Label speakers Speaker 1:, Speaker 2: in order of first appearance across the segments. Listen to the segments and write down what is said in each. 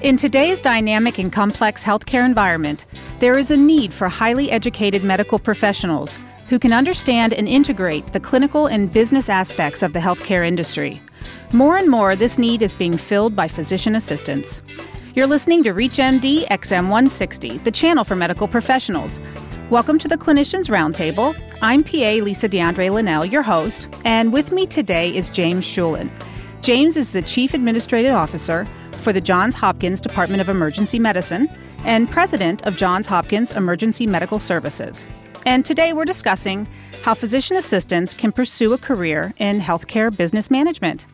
Speaker 1: In today's dynamic and complex healthcare environment, there is a need for highly educated medical professionals who can understand and integrate the clinical and business aspects of the healthcare industry. More and more, this need is being filled by physician assistants. You're listening to ReachMD XM160, the channel for medical professionals. Welcome to the Clinicians Roundtable. I'm PA Lisa DeAndre Linnell, your host, and with me today is James Scheulen. James is the Chief Administrative Officer for the Johns Hopkins Department of Emergency Medicine and President of Johns Hopkins Emergency Medical Services. And today we're discussing how physician assistants can pursue a career in healthcare business management.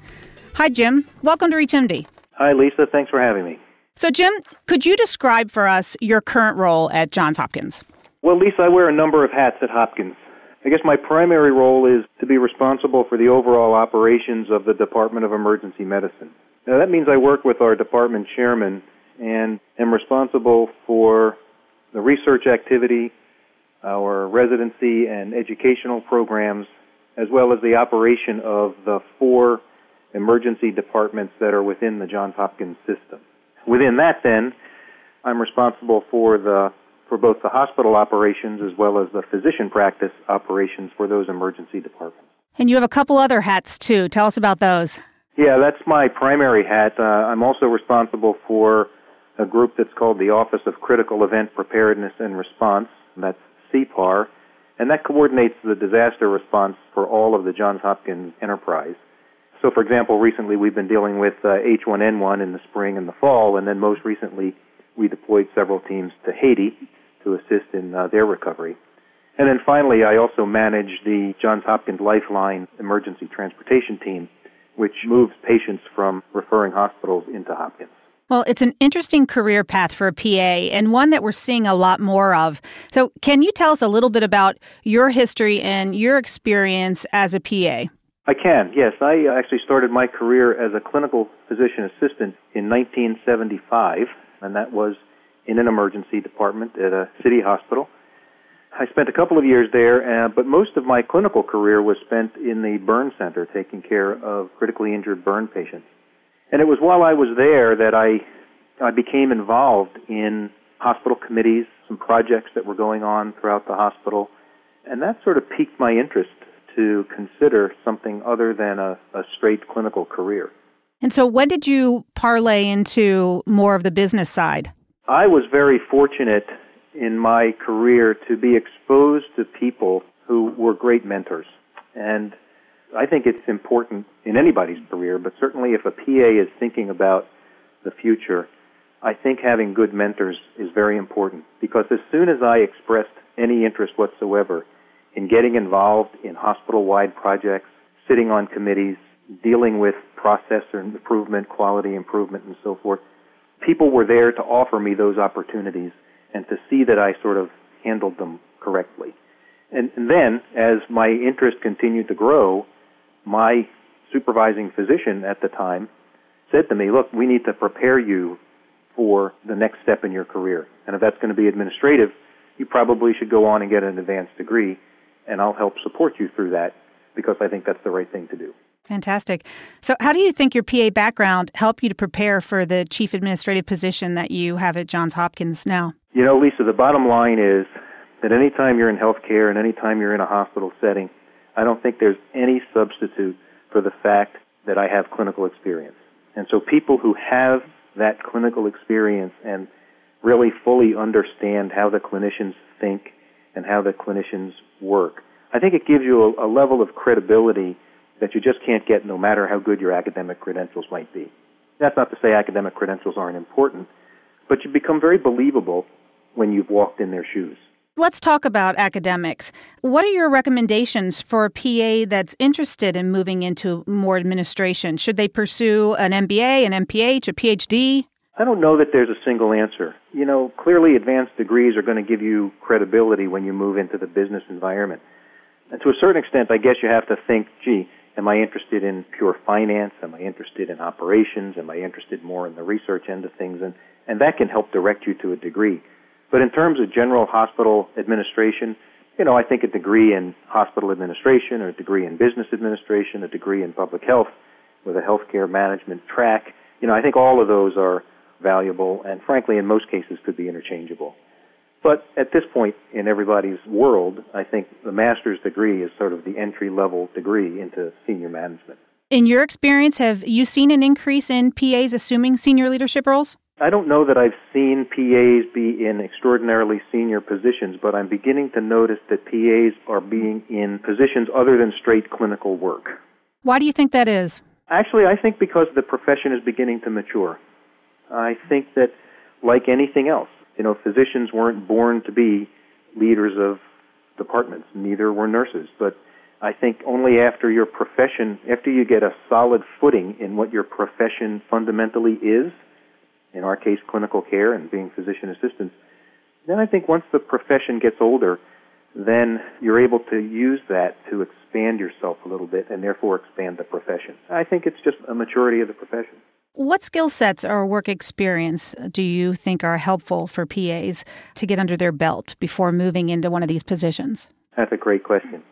Speaker 1: Hi, Jim. Welcome to ReachMD.
Speaker 2: Hi, Lisa. Thanks for having me.
Speaker 1: So, Jim, could you describe for us your current role at Johns Hopkins?
Speaker 2: Well, Lisa, I wear a number of hats at Hopkins. I guess my primary role is to be responsible for the overall operations of the Department of Emergency Medicine. Now, that means I work with our department chairman and am responsible for the research activity, our residency and educational programs, as well as the operation of the four emergency departments that are within the Johns Hopkins system. Within that, then, I'm responsible for the for both the hospital operations as well as the physician practice operations for those emergency departments.
Speaker 1: And you have a couple other hats too. Tell us about those.
Speaker 2: Yeah, that's my primary hat. Uh, I'm also responsible for a group that's called the Office of Critical Event Preparedness and Response. That's CEPAR, and that coordinates the disaster response for all of the Johns Hopkins enterprise. So, for example, recently we've been dealing with uh, H1N1 in the spring and the fall, and then most recently we deployed several teams to Haiti to assist in uh, their recovery. And then finally, I also manage the Johns Hopkins Lifeline Emergency Transportation Team, which moves patients from referring hospitals into Hopkins.
Speaker 1: Well, it's an interesting career path for a PA and one that we're seeing a lot more of. So, can you tell us a little bit about your history and your experience as a PA?
Speaker 2: I can, yes. I actually started my career as a clinical physician assistant in 1975, and that was in an emergency department at a city hospital. I spent a couple of years there, uh, but most of my clinical career was spent in the burn center taking care of critically injured burn patients. And it was while I was there that I I became involved in hospital committees, some projects that were going on throughout the hospital, and that sort of piqued my interest to consider something other than a, a straight clinical career.
Speaker 1: And so, when did you parlay into more of the business side?
Speaker 2: I was very fortunate in my career to be exposed to people who were great mentors. And I think it's important in anybody's career, but certainly if a PA is thinking about the future, I think having good mentors is very important because as soon as I expressed any interest whatsoever in getting involved in hospital wide projects, sitting on committees, dealing with process improvement, quality improvement, and so forth, people were there to offer me those opportunities and to see that I sort of handled them correctly. And, and then, as my interest continued to grow, my supervising physician at the time said to me, look, we need to prepare you for the next step in your career. And if that's going to be administrative, you probably should go on and get an advanced degree, and I'll help support you through that because I think that's the right thing to do.
Speaker 1: Fantastic. So, how do you think your PA background helped you to prepare for the chief administrative position that you have at Johns Hopkins now?
Speaker 2: You know, Lisa, the bottom line is that anytime you're in healthcare and anytime you're in a hospital setting, I don't think there's any substitute for the fact that I have clinical experience. And so people who have that clinical experience and really fully understand how the clinicians think and how the clinicians work, I think it gives you a, a level of credibility that you just can't get no matter how good your academic credentials might be. That's not to say academic credentials aren't important, but you become very believable when you've walked in their shoes.
Speaker 1: Let's talk about academics. What are your recommendations for a PA that's interested in moving into more administration? Should they pursue an MBA, an MPH, a PhD?
Speaker 2: I don't know that there's a single answer. You know, clearly advanced degrees are going to give you credibility when you move into the business environment. And to a certain extent, I guess you have to think, gee, am I interested in pure finance? Am I interested in operations? Am I interested more in the research end of things? And, and that can help direct you to a degree. But in terms of general hospital administration, you know, I think a degree in hospital administration, or a degree in business administration, a degree in public health with a healthcare management track, you know, I think all of those are valuable and frankly in most cases could be interchangeable. But at this point in everybody's world, I think the master's degree is sort of the entry level degree into senior management.
Speaker 1: In your experience, have you seen an increase in PAs assuming senior leadership roles?
Speaker 2: I don't know that I've seen PAs be in extraordinarily senior positions, but I'm beginning to notice that PAs are being in positions other than straight clinical work.
Speaker 1: Why do you think that is?
Speaker 2: Actually, I think because the profession is beginning to mature. I think that, like anything else, you know, physicians weren't born to be leaders of departments, neither were nurses. But I think only after your profession, after you get a solid footing in what your profession fundamentally is, in our case, clinical care and being physician assistants, then I think once the profession gets older, then you're able to use that to expand yourself a little bit and therefore expand the profession. I think it's just a maturity of the profession.
Speaker 1: What skill sets or work experience uh, do you think are helpful for PAs to get under their belt before moving into one of these positions?
Speaker 2: That's a great question.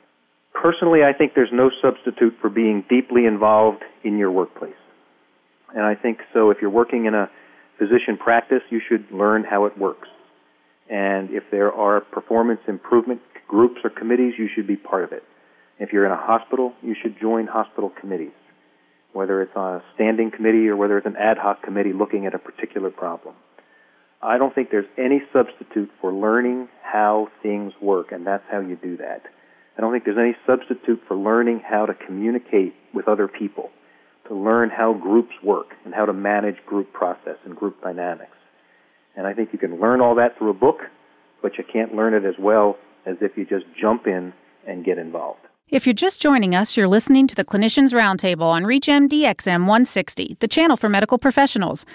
Speaker 2: Personally, I think there's no substitute for being deeply involved in your workplace. And I think so if you're working in a physician practice, you should learn how it works. And if there are performance improvement groups or committees, you should be part of it. If you're in a hospital, you should join hospital committees, whether it's on a standing committee or whether it's an ad hoc committee looking at a particular problem. I don't think there's any substitute for learning how things work, and that's how you do that. I don't think there's any substitute for learning how to communicate with other people to learn how groups work and how to manage group process and group dynamics. And I think you can learn all that through a book, but you can't learn it as well as if you just jump in and get involved.
Speaker 1: If you're just joining us, you're listening to the Clinicians Roundtable on ReachMD XM 160, the channel for medical professionals.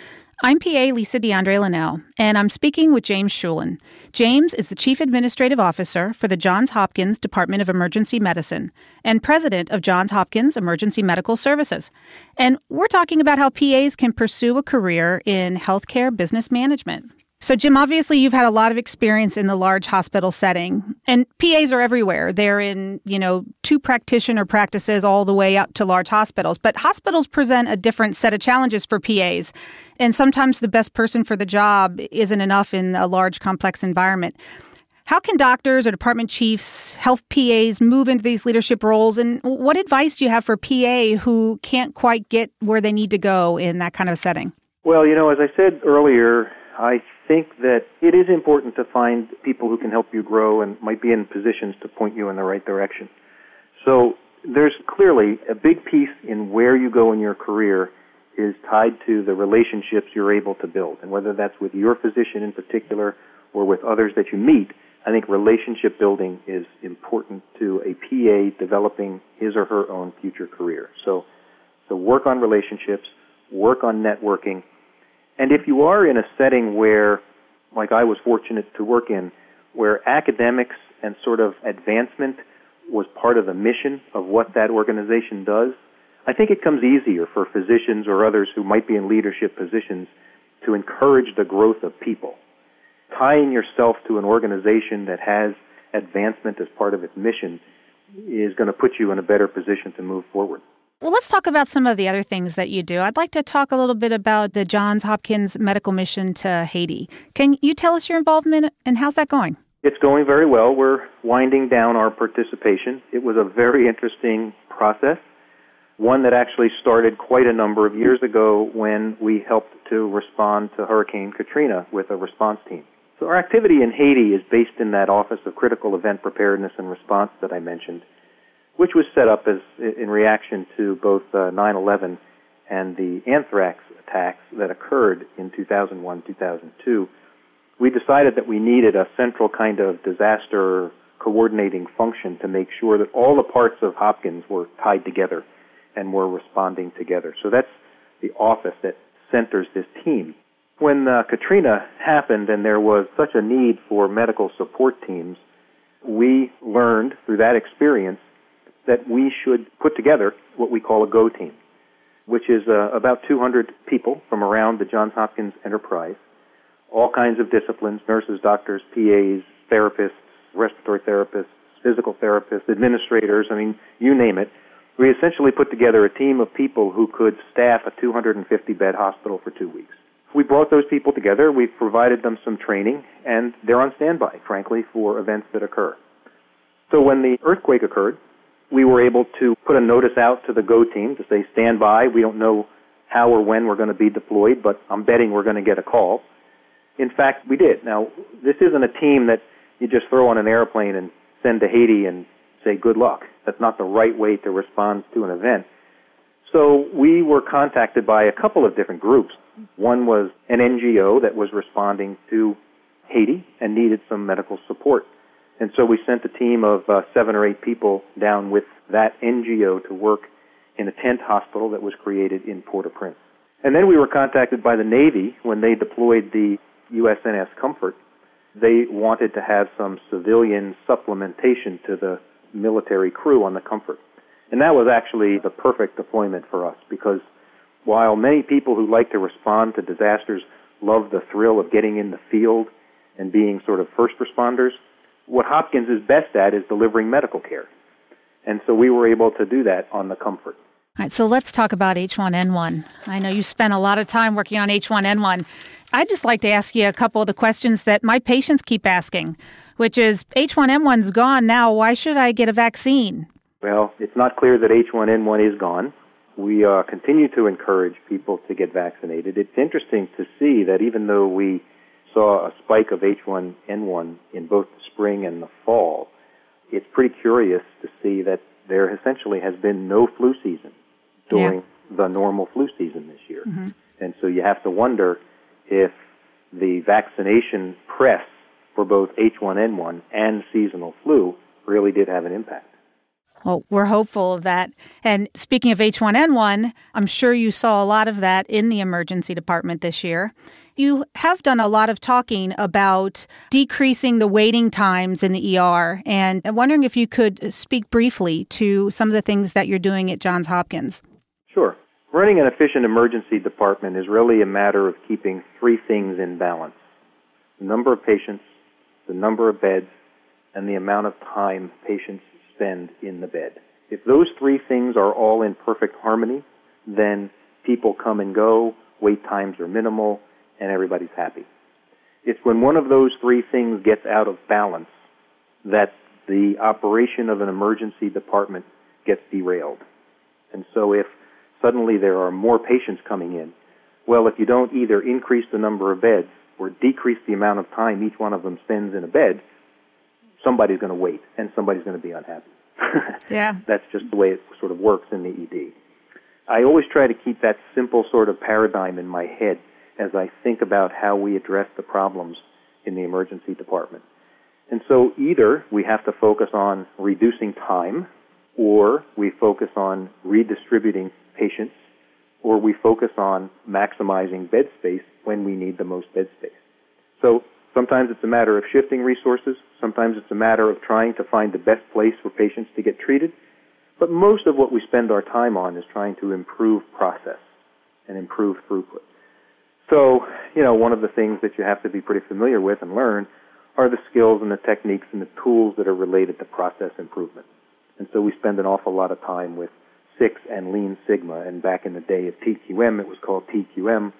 Speaker 1: I'm PA Lisa DeAndre Linnell, and I'm speaking with James Scheulen. James is the Chief Administrative Officer for the Johns Hopkins Department of Emergency Medicine and President of Johns Hopkins Emergency Medical Services. And we're talking about how PAs can pursue a career in healthcare business management. So, Jim, obviously you've had a lot of experience in the large hospital setting, and PAs are everywhere. They're in, you know, two practitioner practices all the way up to large hospitals. But hospitals present a different set of challenges for PAs, and sometimes the best person for the job isn't enough in a large, complex environment. How can doctors or department chiefs, health PAs move into these leadership roles? And what advice do you have for PA who can't quite get where they need to go in that kind of setting?
Speaker 2: Well, you know, as I said earlier, I think that it is important to find people who can help you grow and might be in positions to point you in the right direction. So there's clearly a big piece in where you go in your career is tied to the relationships you're able to build. And whether that's with your physician in particular or with others that you meet, I think relationship building is important to a PA developing his or her own future career. So, so work on relationships, work on networking, and if you are in a setting where, like I was fortunate to work in, where academics and sort of advancement was part of the mission of what that organization does, I think it comes easier for physicians or others who might be in leadership positions to encourage the growth of people. Tying yourself to an organization that has advancement as part of its mission is going to put you in a better position to move forward.
Speaker 1: Well, let's talk about some of the other things that you do. I'd like to talk a little bit about the Johns Hopkins medical mission to Haiti. Can you tell us your involvement and how's that going?
Speaker 2: It's going very well. We're winding down our participation. It was a very interesting process, one that actually started quite a number of years ago when we helped to respond to Hurricane Katrina with a response team. So our activity in Haiti is based in that Office of Critical Event Preparedness and Response that I mentioned which was set up as in reaction to both uh, 9/11 and the anthrax attacks that occurred in 2001, 2002. We decided that we needed a central kind of disaster coordinating function to make sure that all the parts of Hopkins were tied together and were responding together. So that's the office that centers this team. When uh, Katrina happened and there was such a need for medical support teams, we learned through that experience that we should put together what we call a GO team, which is uh, about 200 people from around the Johns Hopkins enterprise, all kinds of disciplines, nurses, doctors, PAs, therapists, respiratory therapists, physical therapists, administrators, I mean, you name it. We essentially put together a team of people who could staff a 250 bed hospital for two weeks. we brought those people together, we provided them some training, and they're on standby, frankly, for events that occur. So when the earthquake occurred, we were able to put a notice out to the GO team to say, stand by. We don't know how or when we're going to be deployed, but I'm betting we're going to get a call. In fact, we did. Now, this isn't a team that you just throw on an airplane and send to Haiti and say good luck. That's not the right way to respond to an event. So we were contacted by a couple of different groups. One was an NGO that was responding to Haiti and needed some medical support. And so we sent a team of uh, seven or eight people down with that NGO to work in a tent hospital that was created in Port-au-Prince. And then we were contacted by the Navy when they deployed the USNS Comfort. They wanted to have some civilian supplementation to the military crew on the Comfort. And that was actually the perfect deployment for us because while many people who like to respond to disasters love the thrill of getting in the field and being sort of first responders, what Hopkins is best at is delivering medical care. And so we were able to do that on the Comfort.
Speaker 1: All right, so let's talk about H1N1. I know you spent a lot of time working on H1N1. I'd just like to ask you a couple of the questions that my patients keep asking, which is H1N1's gone now. Why should I get a vaccine?
Speaker 2: Well, it's not clear that H1N1 is gone. We uh, continue to encourage people to get vaccinated. It's interesting to see that even though we saw a spike of H1N1 in both the spring and the fall, it's pretty curious to see that there essentially has been no flu season during yeah. the normal flu season this year. Mm-hmm. And so you have to wonder if the vaccination press for both H1N1 and seasonal flu really did have an impact.
Speaker 1: Well, we're hopeful of that. And speaking of H1N1, I'm sure you saw a lot of that in the emergency department this year. You have done a lot of talking about decreasing the waiting times in the ER, and I'm wondering if you could speak briefly to some of the things that you're doing at Johns Hopkins.
Speaker 2: Sure. Running an efficient emergency department is really a matter of keeping three things in balance the number of patients, the number of beds, and the amount of time patients spend in the bed. If those three things are all in perfect harmony, then people come and go, wait times are minimal, and everybody's happy. It's when one of those three things gets out of balance that the operation of an emergency department gets derailed. And so if suddenly there are more patients coming in, well, if you don't either increase the number of beds or decrease the amount of time each one of them spends in a bed, somebody's going to wait and somebody's going to be unhappy.
Speaker 1: yeah.
Speaker 2: That's just the way it sort of works in the ED. I always try to keep that simple sort of paradigm in my head as I think about how we address the problems in the emergency department. And so either we have to focus on reducing time, or we focus on redistributing patients, or we focus on maximizing bed space when we need the most bed space. So sometimes it's a matter of shifting resources, sometimes it's a matter of trying to find the best place for patients to get treated, but most of what we spend our time on is trying to improve process and improve throughput. So, you know, one of the things that you have to be pretty familiar with and learn are the skills and the techniques and the tools that are related to process improvement. And so we spend an awful lot of time with Six and Lean Sigma, and back in the day of TQM, it was called TQM.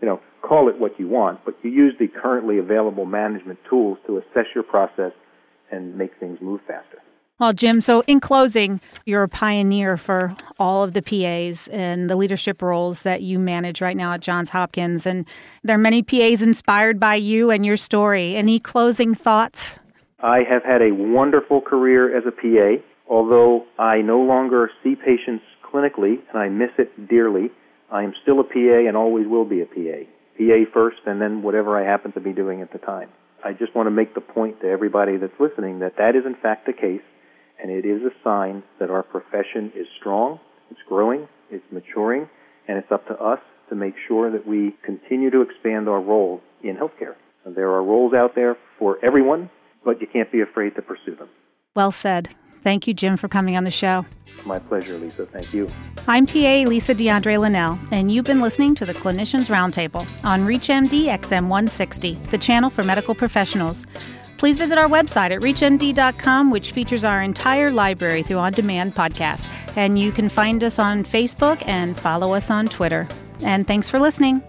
Speaker 2: You know, call it what you want, but you use the currently available management tools to assess your process and make things move faster.
Speaker 1: Well, Jim, so in closing, you're a pioneer for all of the PAs and the leadership roles that you manage right now at Johns Hopkins. And there are many PAs inspired by you and your story. Any closing thoughts?
Speaker 2: I have had a wonderful career as a PA. Although I no longer see patients clinically and I miss it dearly, I am still a PA and always will be a PA. PA first and then whatever I happen to be doing at the time. I just want to make the point to everybody that's listening that that is in fact the case and it is a sign that our profession is strong, it's growing, it's maturing, and it's up to us to make sure that we continue to expand our role in healthcare. There are roles out there for everyone, but you can't be afraid to pursue them.
Speaker 1: Well said. Thank you, Jim, for coming on the show.
Speaker 2: My pleasure, Lisa. Thank you.
Speaker 1: I'm PA Lisa DeAndre Linnell, and you've been listening to the Clinicians Roundtable on ReachMD XM160, the channel for medical professionals. Please visit our website at reachmd.com, which features our entire library through on demand podcasts. And you can find us on Facebook and follow us on Twitter. And thanks for listening.